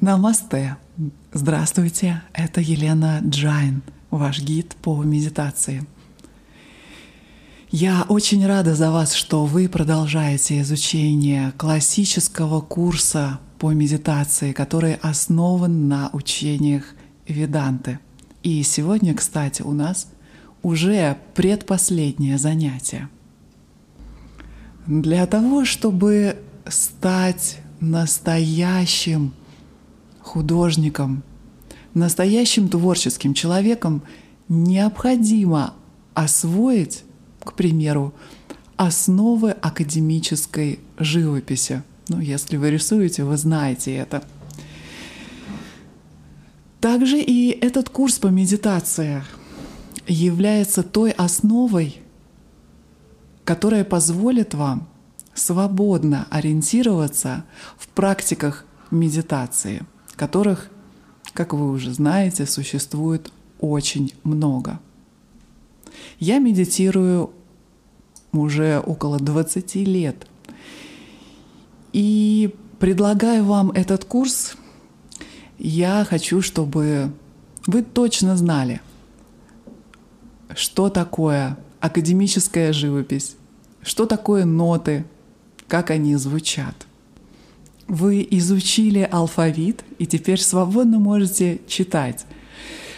Намасте! Здравствуйте, это Елена Джайн, ваш гид по медитации. Я очень рада за вас, что вы продолжаете изучение классического курса по медитации, который основан на учениях Веданты. И сегодня, кстати, у нас уже предпоследнее занятие. Для того, чтобы стать настоящим художником, настоящим творческим человеком, необходимо освоить, к примеру, основы академической живописи. Ну, если вы рисуете, вы знаете это. Также и этот курс по медитации является той основой, которая позволит вам свободно ориентироваться в практиках медитации, которых, как вы уже знаете, существует очень много. Я медитирую уже около 20 лет. И предлагаю вам этот курс, я хочу, чтобы вы точно знали, что такое академическая живопись, что такое ноты, как они звучат. Вы изучили алфавит и теперь свободно можете читать.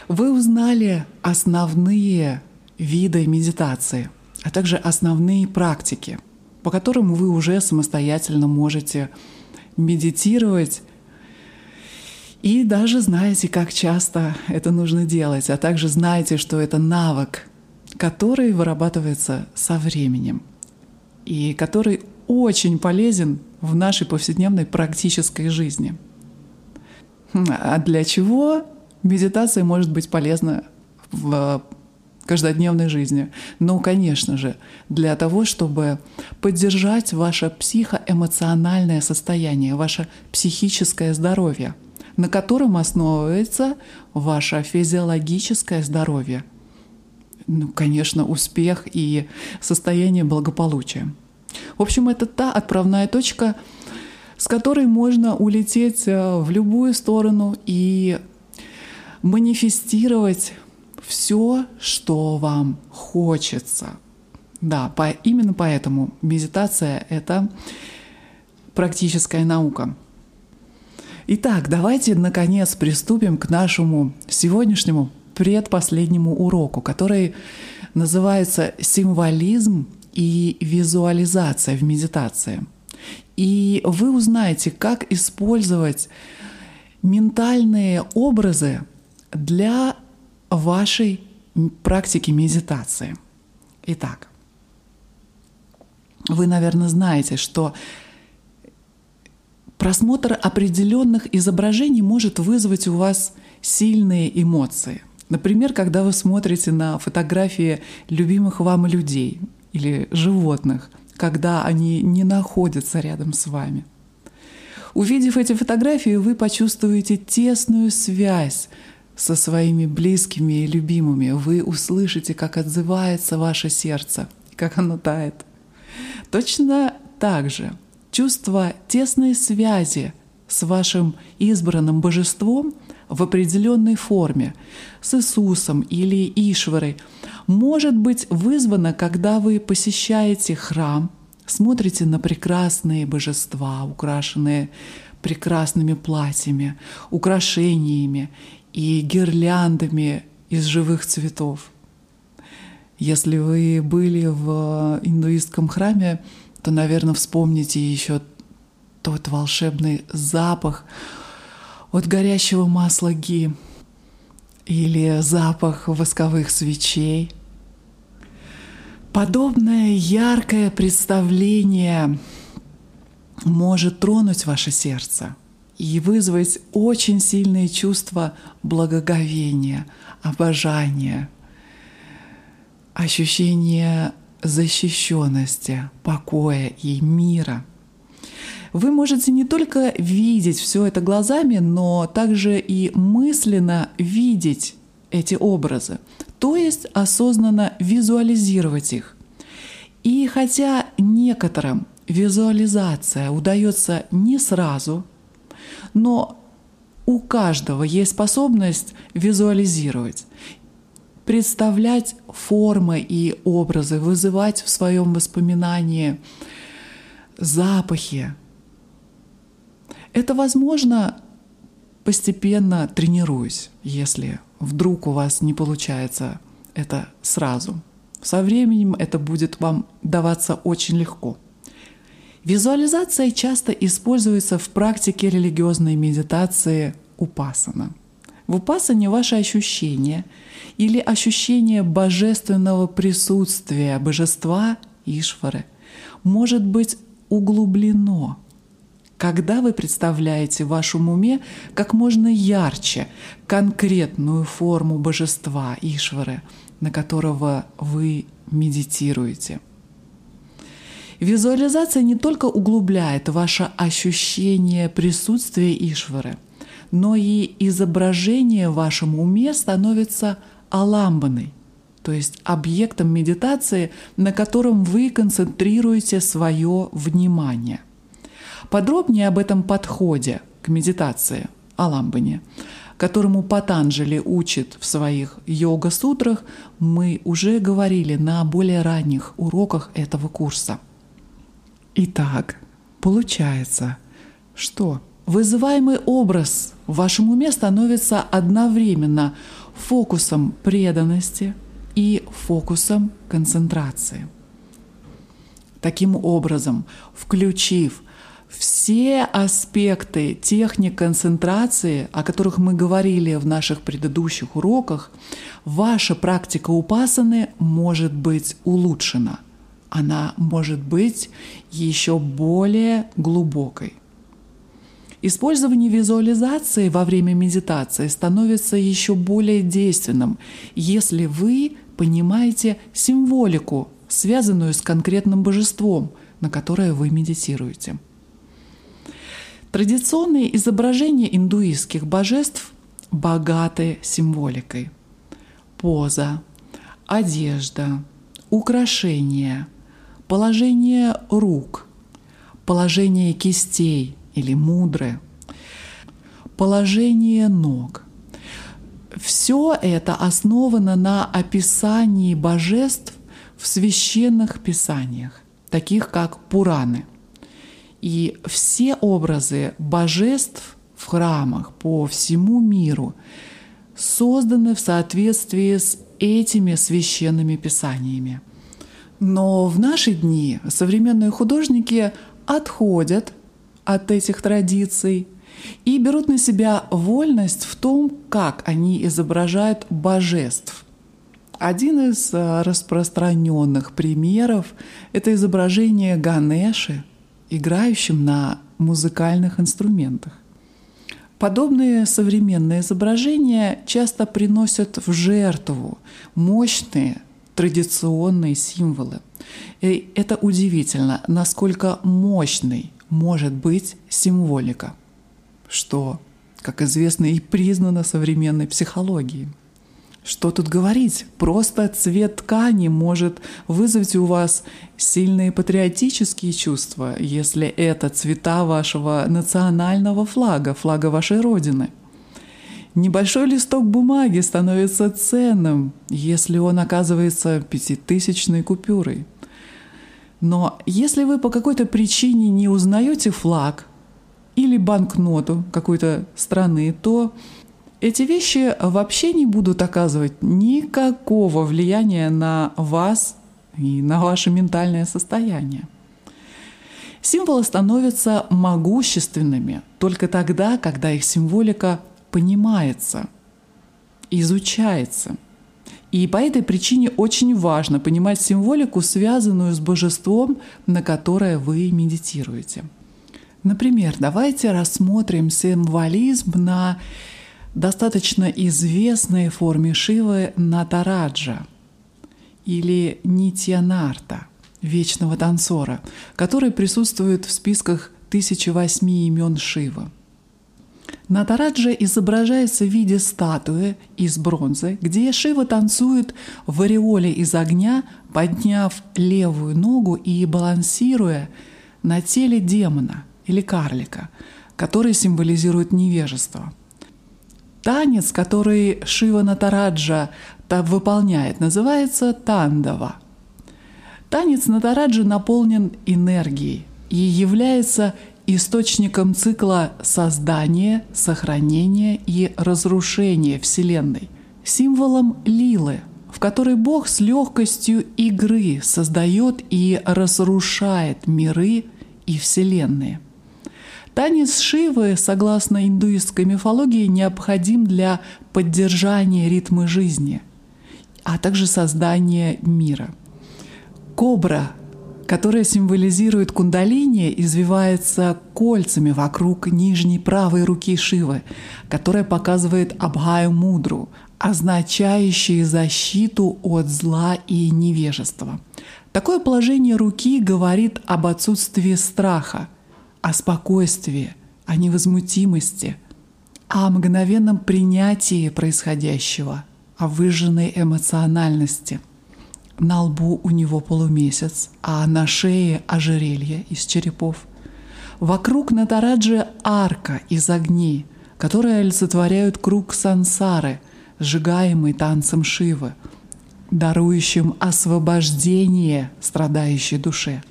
Вы узнали основные виды медитации, а также основные практики, по которым вы уже самостоятельно можете медитировать и даже знаете, как часто это нужно делать, а также знаете, что это навык, который вырабатывается со временем и который очень полезен в нашей повседневной практической жизни. Хм, а для чего медитация может быть полезна в каждодневной жизни? Ну, конечно же, для того, чтобы поддержать ваше психоэмоциональное состояние, ваше психическое здоровье, на котором основывается ваше физиологическое здоровье – ну, конечно, успех и состояние благополучия. В общем, это та отправная точка, с которой можно улететь э, в любую сторону и манифестировать все, что вам хочется. Да, по, именно поэтому медитация — это практическая наука. Итак, давайте наконец приступим к нашему сегодняшнему предпоследнему уроку, который называется «Символизм и визуализация в медитации». И вы узнаете, как использовать ментальные образы для вашей практики медитации. Итак, вы, наверное, знаете, что просмотр определенных изображений может вызвать у вас сильные эмоции – Например, когда вы смотрите на фотографии любимых вам людей или животных, когда они не находятся рядом с вами. Увидев эти фотографии, вы почувствуете тесную связь со своими близкими и любимыми. Вы услышите, как отзывается ваше сердце, как оно тает. Точно так же чувство тесной связи с вашим избранным божеством в определенной форме, с Иисусом или Ишварой, может быть вызвано, когда вы посещаете храм, смотрите на прекрасные божества, украшенные прекрасными платьями, украшениями и гирляндами из живых цветов. Если вы были в индуистском храме, то, наверное, вспомните еще тот волшебный запах от горящего масла ги или запах восковых свечей. Подобное яркое представление может тронуть ваше сердце и вызвать очень сильные чувства благоговения, обожания, ощущение защищенности, покоя и мира – вы можете не только видеть все это глазами, но также и мысленно видеть эти образы, то есть осознанно визуализировать их. И хотя некоторым визуализация удается не сразу, но у каждого есть способность визуализировать, представлять формы и образы, вызывать в своем воспоминании запахи. Это возможно постепенно тренируясь, если вдруг у вас не получается это сразу. Со временем это будет вам даваться очень легко. Визуализация часто используется в практике религиозной медитации упасана. В упасане ваши ощущения или ощущение божественного присутствия божества Ишвары может быть углублено, когда вы представляете в вашем уме как можно ярче конкретную форму божества Ишвары, на которого вы медитируете – Визуализация не только углубляет ваше ощущение присутствия Ишвары, но и изображение в вашем уме становится аламбаной, то есть объектом медитации, на котором вы концентрируете свое внимание. Подробнее об этом подходе к медитации, аламбане, которому Патанджали учит в своих йога-сутрах, мы уже говорили на более ранних уроках этого курса – Итак, получается, что вызываемый образ в вашем уме становится одновременно фокусом преданности и фокусом концентрации. Таким образом, включив все аспекты техник концентрации, о которых мы говорили в наших предыдущих уроках, ваша практика упасаны может быть улучшена – она может быть еще более глубокой. Использование визуализации во время медитации становится еще более действенным, если вы понимаете символику, связанную с конкретным божеством, на которое вы медитируете. Традиционные изображения индуистских божеств богаты символикой. Поза, одежда, украшения, положение рук, положение кистей или мудры, положение ног. Все это основано на описании божеств в священных писаниях, таких как Пураны. И все образы божеств в храмах по всему миру созданы в соответствии с этими священными писаниями – но в наши дни современные художники отходят от этих традиций и берут на себя вольность в том, как они изображают божеств. Один из э, распространенных примеров — это изображение Ганеши, играющим на музыкальных инструментах. Подобные современные изображения часто приносят в жертву мощные традиционные символы. И это удивительно, насколько мощной может быть символика, что, как известно, и признано современной психологией. Что тут говорить? Просто цвет ткани может вызвать у вас сильные патриотические чувства, если это цвета вашего национального флага, флага вашей родины – Небольшой листок бумаги становится ценным, если он оказывается пятитысячной купюрой. Но если вы по какой-то причине не узнаете флаг или банкноту какой-то страны, то эти вещи вообще не будут оказывать никакого влияния на вас и на ваше ментальное состояние. Символы становятся могущественными только тогда, когда их символика понимается, изучается. И по этой причине очень важно понимать символику, связанную с божеством, на которое вы медитируете. Например, давайте рассмотрим символизм на достаточно известной форме Шивы Натараджа или Нитьянарта, вечного танцора, который присутствует в списках 1008 имен Шивы – Натараджа изображается в виде статуи из бронзы, где Шива танцует в ореоле из огня, подняв левую ногу и балансируя на теле демона или карлика, который символизирует невежество. Танец, который Шива Натараджа выполняет, называется тандава. Танец Натараджа наполнен энергией и является источником цикла создания, сохранения и разрушения Вселенной, символом лилы, в которой Бог с легкостью игры создает и разрушает миры и Вселенные. Танец Шивы, согласно индуистской мифологии, необходим для поддержания ритма жизни, а также создания мира. Кобра которая символизирует кундалини, извивается кольцами вокруг нижней правой руки Шивы, которая показывает Абхаю Мудру, означающие защиту от зла и невежества. Такое положение руки говорит об отсутствии страха, о спокойствии, о невозмутимости, о мгновенном принятии происходящего, о выжженной эмоциональности – на лбу у него полумесяц, а на шее ожерелье из черепов. Вокруг Натараджи арка из огней, которые олицетворяют круг сансары, сжигаемый танцем Шивы, дарующим освобождение страдающей душе.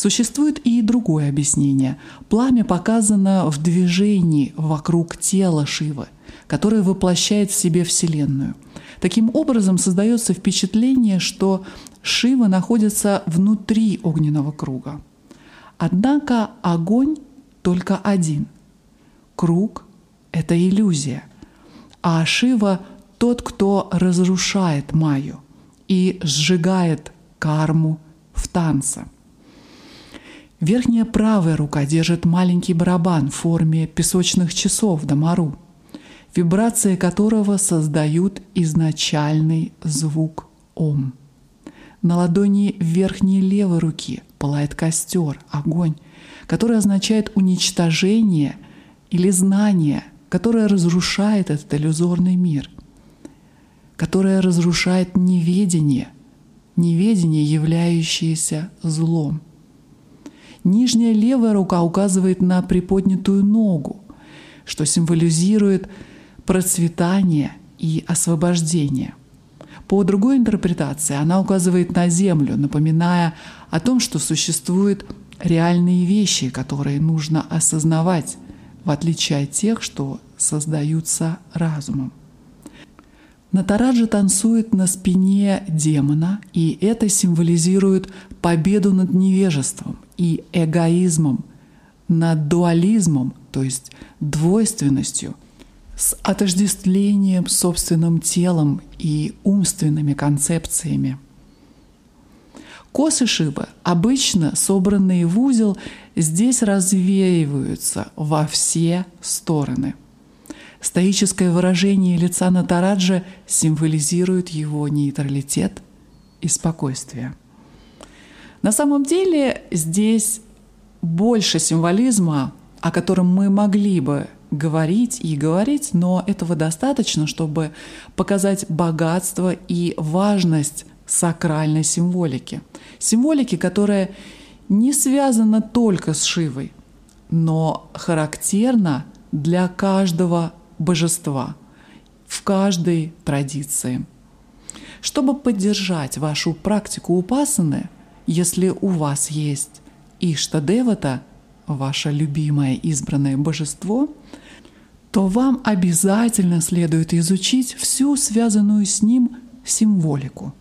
Существует и другое объяснение. Пламя показано в движении вокруг тела Шивы, которое воплощает в себе Вселенную – Таким образом создается впечатление, что Шива находится внутри огненного круга. Однако огонь только один. Круг — это иллюзия. А Шива — тот, кто разрушает Майю и сжигает карму в танце. Верхняя правая рука держит маленький барабан в форме песочных часов Дамару — вибрации которого создают изначальный звук Ом. На ладони верхней левой руки пылает костер, огонь, который означает уничтожение или знание, которое разрушает этот иллюзорный мир, которое разрушает неведение, неведение, являющееся злом. Нижняя левая рука указывает на приподнятую ногу, что символизирует процветание и освобождение. По другой интерпретации она указывает на Землю, напоминая о том, что существуют реальные вещи, которые нужно осознавать, в отличие от тех, что создаются разумом. Натараджа танцует на спине демона, и это символизирует победу над невежеством и эгоизмом, над дуализмом, то есть двойственностью – с отождествлением собственным телом и умственными концепциями. Косы Шивы, обычно собранные в узел, здесь развеиваются во все стороны. Стоическое выражение лица Натараджа символизирует его нейтралитет и спокойствие. На самом деле здесь больше символизма, о котором мы могли бы говорить и говорить, но этого достаточно, чтобы показать богатство и важность сакральной символики. Символики, которая не связана только с Шивой, но характерна для каждого божества в каждой традиции. Чтобы поддержать вашу практику упасаны, если у вас есть Иштадевата, ваше любимое избранное божество, то вам обязательно следует изучить всю связанную с ним символику.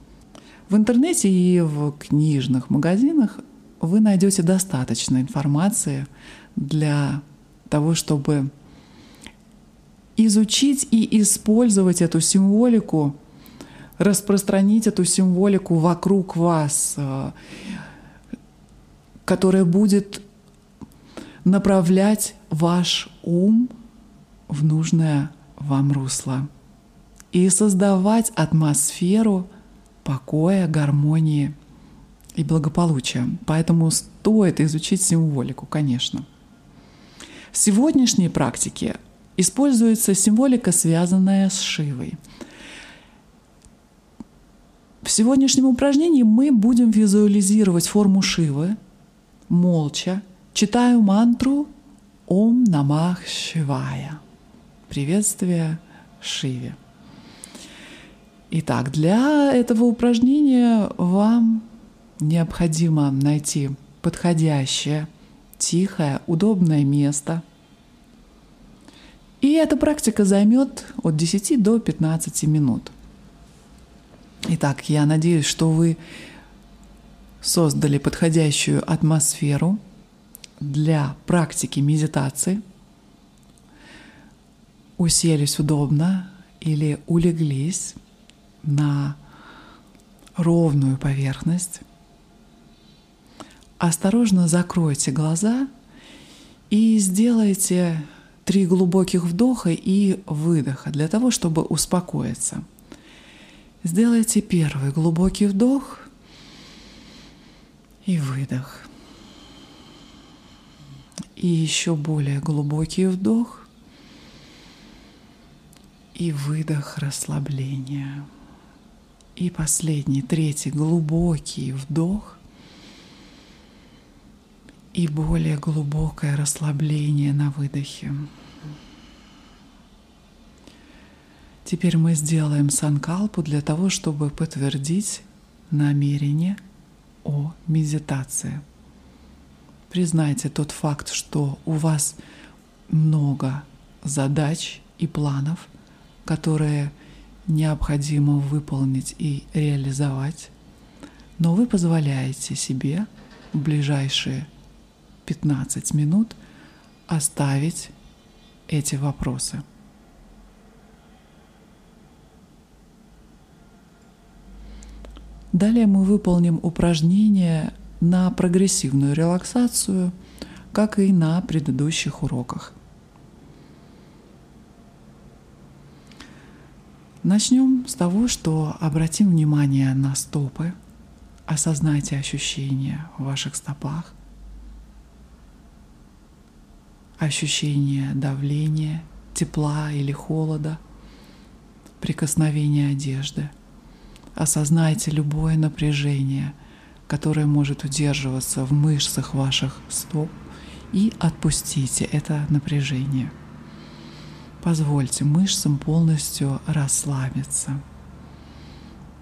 В интернете и в книжных магазинах вы найдете достаточно информации для того, чтобы изучить и использовать эту символику, распространить эту символику вокруг вас, э, которая будет направлять ваш ум в нужное вам русло и создавать атмосферу покоя, гармонии и благополучия. Поэтому стоит изучить символику, конечно. В сегодняшней практике используется символика, связанная с Шивой. В сегодняшнем упражнении мы будем визуализировать форму Шивы, молча, читаю мантру Ом Намах Шивая приветствие Шиве. Итак, для этого упражнения вам необходимо найти подходящее, тихое, удобное место. И эта практика займет от 10 до 15 минут. Итак, я надеюсь, что вы создали подходящую атмосферу для практики медитации, уселись удобно или улеглись на ровную поверхность. Осторожно закройте глаза и сделайте три глубоких вдоха и выдоха для того, чтобы успокоиться. Сделайте первый глубокий вдох и выдох. И еще более глубокий вдох и выдох расслабления. И последний, третий, глубокий вдох и более глубокое расслабление на выдохе. Теперь мы сделаем санкалпу для того, чтобы подтвердить намерение о медитации. Признайте тот факт, что у вас много задач и планов, которые необходимо выполнить и реализовать, но вы позволяете себе в ближайшие 15 минут оставить эти вопросы. Далее мы выполним упражнение на прогрессивную релаксацию, как и на предыдущих уроках. Начнем с того, что обратим внимание на стопы, осознайте ощущения в ваших стопах, ощущение давления, тепла или холода, прикосновение одежды. Осознайте любое напряжение, которое может удерживаться в мышцах ваших стоп, и отпустите это напряжение – Позвольте мышцам полностью расслабиться.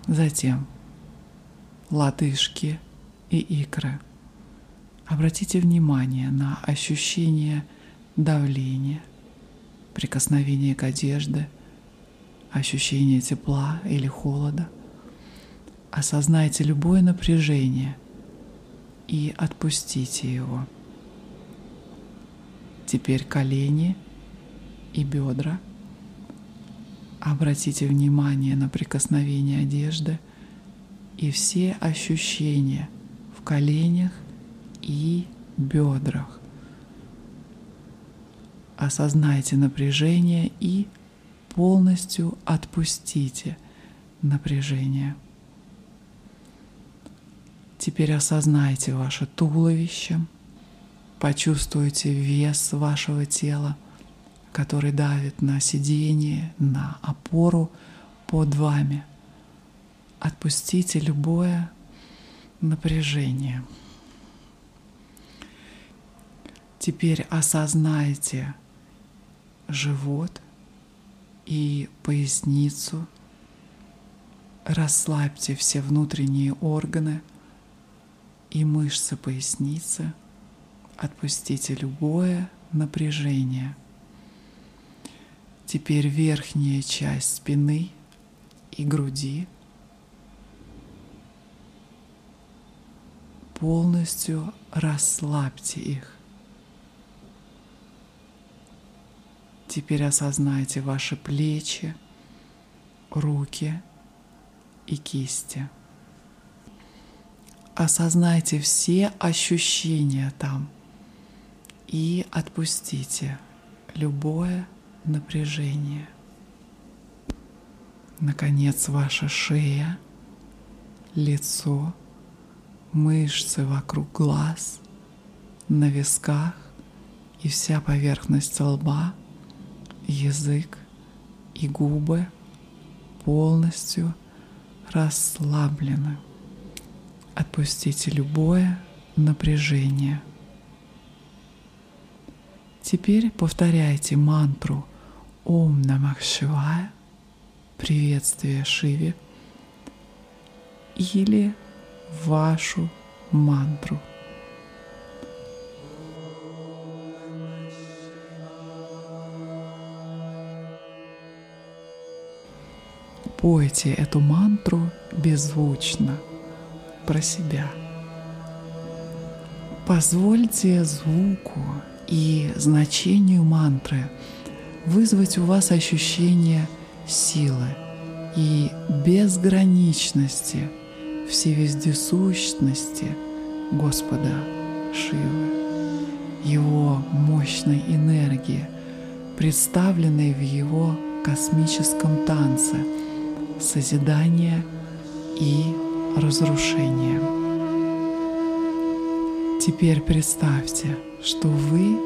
Затем лодыжки и икры. Обратите внимание на ощущение давления, прикосновение к одежде, ощущение тепла или холода. Осознайте любое напряжение и отпустите его. Теперь колени – и бедра. Обратите внимание на прикосновение одежды и все ощущения в коленях и бедрах. Осознайте напряжение и полностью отпустите напряжение. Теперь осознайте ваше туловище, почувствуйте вес вашего тела – который давит на сиденье, на опору под вами. Отпустите любое напряжение. Теперь осознайте живот и поясницу. Расслабьте все внутренние органы и мышцы поясницы. Отпустите любое напряжение – Теперь верхняя часть спины и груди полностью расслабьте их. Теперь осознайте ваши плечи, руки и кисти. Осознайте все ощущения там и отпустите любое напряжение. Наконец, ваша шея, лицо, мышцы вокруг глаз, на висках и вся поверхность лба, язык и губы полностью расслаблены. Отпустите любое напряжение. Теперь повторяйте мантру – Ом Намах Шивая, приветствие Шиве, или вашу мантру. Пойте эту мантру беззвучно про себя. Позвольте звуку и значению мантры вызвать у вас ощущение силы и безграничности, всевездесущности Господа Шивы, Его мощной энергии, представленной в Его космическом танце созидания и разрушения. Теперь представьте, что вы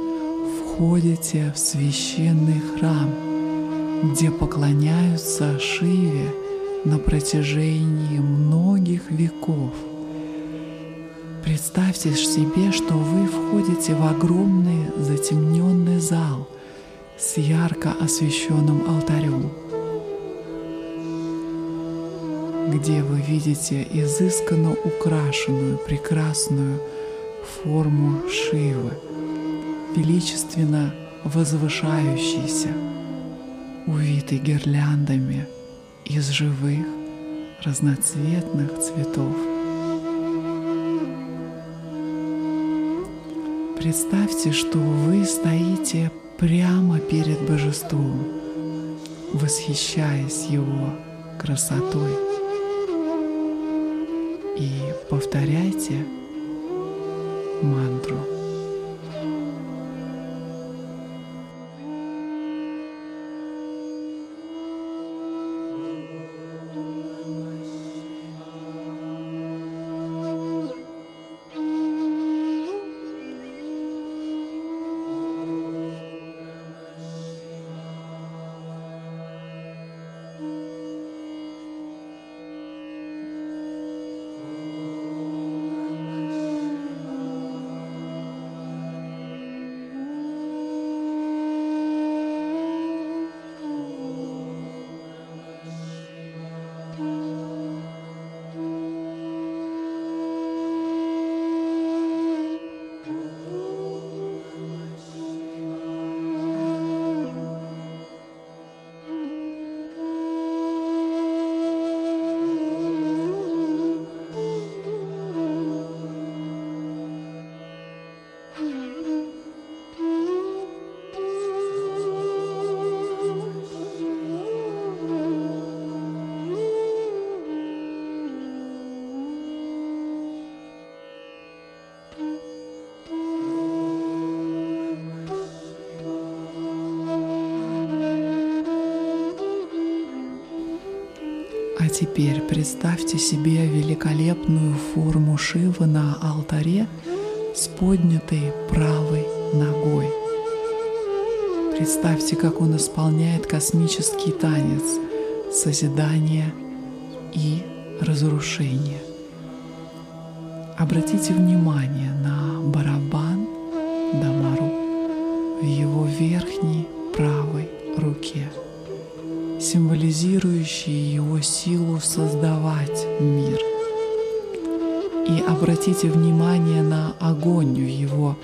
входите в священный храм, где поклоняются Шиве на протяжении многих веков. Представьте себе, что вы входите в огромный затемненный зал с ярко освещенным алтарем, где вы видите изысканно украшенную прекрасную форму Шивы, величественно возвышающийся, увитый гирляндами из живых разноцветных цветов. Представьте, что вы стоите прямо перед божеством, восхищаясь его красотой. Повторяйте мантру. Теперь представьте себе великолепную форму Шивы на алтаре с поднятой правой ногой. Представьте, как он исполняет космический танец созидания и разрушения. Обратите внимание на барабан Дамару в его верхней правой руке символизирующие его силу создавать мир. И обратите внимание на огонь в его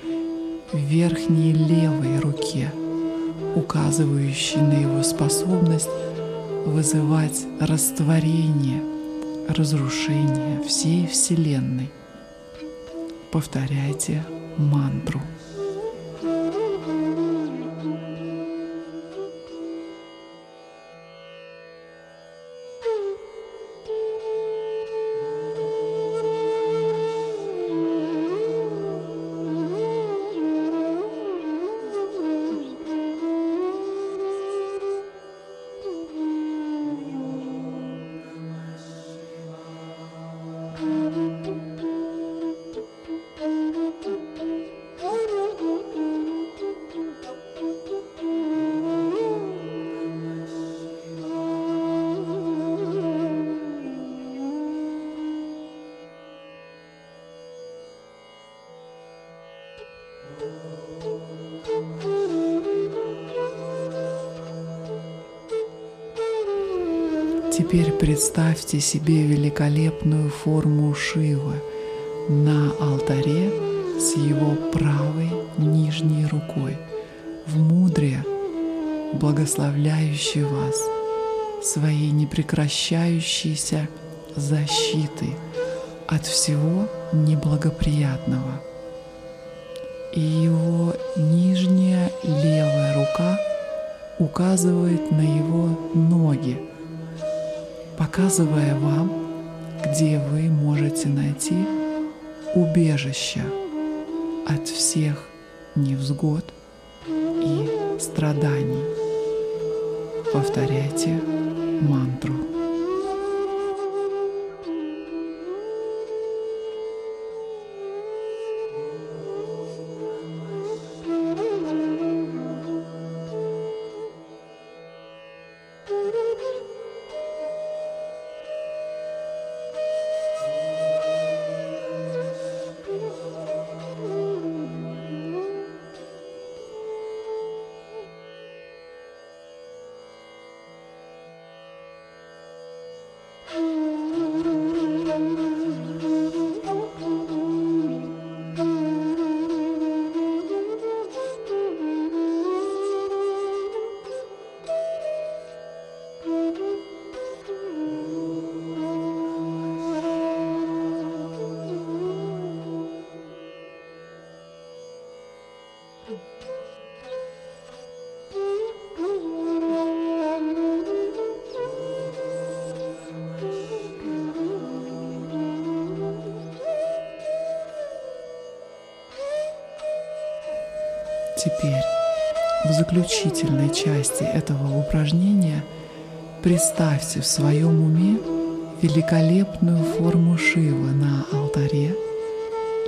верхней левой руке, указывающий на его способность вызывать растворение, разрушение всей Вселенной. Повторяйте мантру. Представьте себе великолепную форму Шивы на алтаре с его правой нижней рукой в мудре, благословляющей вас своей непрекращающейся защитой от всего неблагоприятного. И его нижняя левая рука указывает на его ноги, показывая вам, где вы можете найти убежище от всех невзгод и страданий. Повторяйте мантру. Теперь в заключительной части этого упражнения представьте в своем уме великолепную форму Шивы на алтаре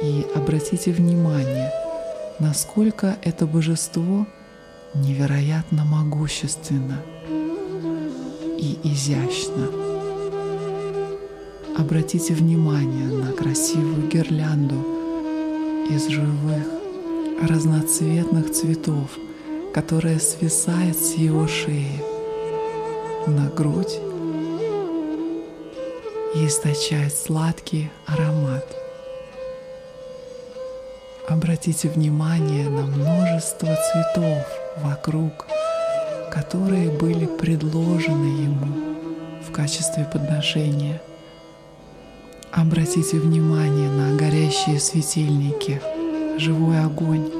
и обратите внимание, насколько это божество невероятно могущественно и изящно. Обратите внимание на красивую гирлянду из живых разноцветных цветов, которая свисает с его шеи на грудь и источает сладкий аромат. Обратите внимание на множество цветов вокруг, которые были предложены ему в качестве подношения. Обратите внимание на горящие светильники – живой огонь,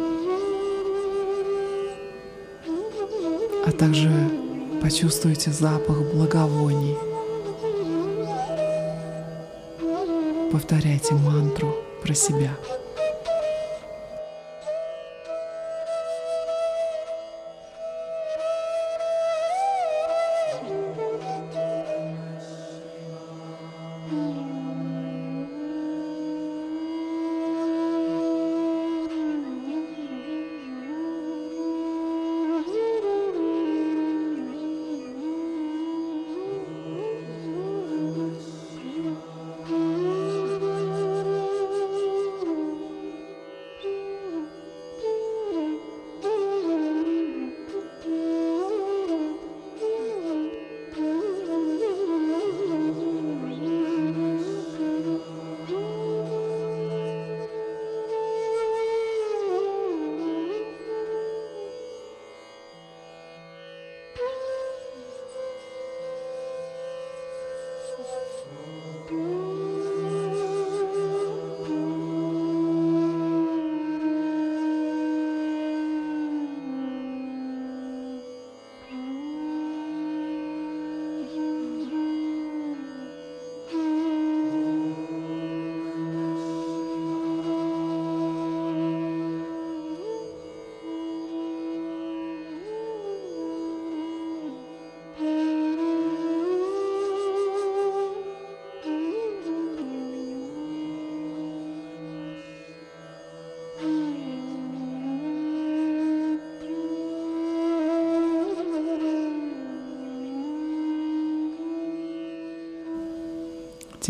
а также почувствуйте запах благовоний. Повторяйте мантру про себя.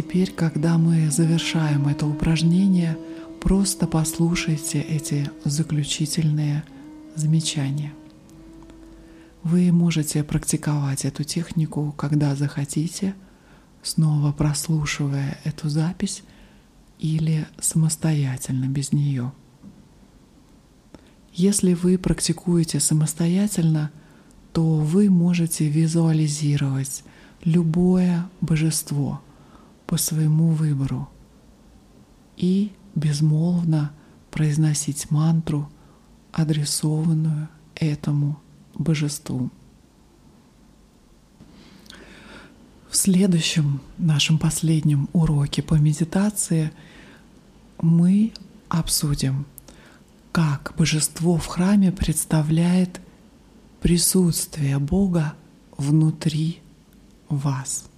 Теперь, когда мы завершаем это упражнение, просто послушайте эти заключительные замечания. Вы можете практиковать эту технику, когда захотите, снова прослушивая эту запись или самостоятельно без нее. Если вы практикуете самостоятельно, то вы можете визуализировать любое божество по своему выбору и безмолвно произносить мантру, адресованную этому божеству. В следующем нашем последнем уроке по медитации мы обсудим, как божество в храме представляет присутствие Бога внутри вас.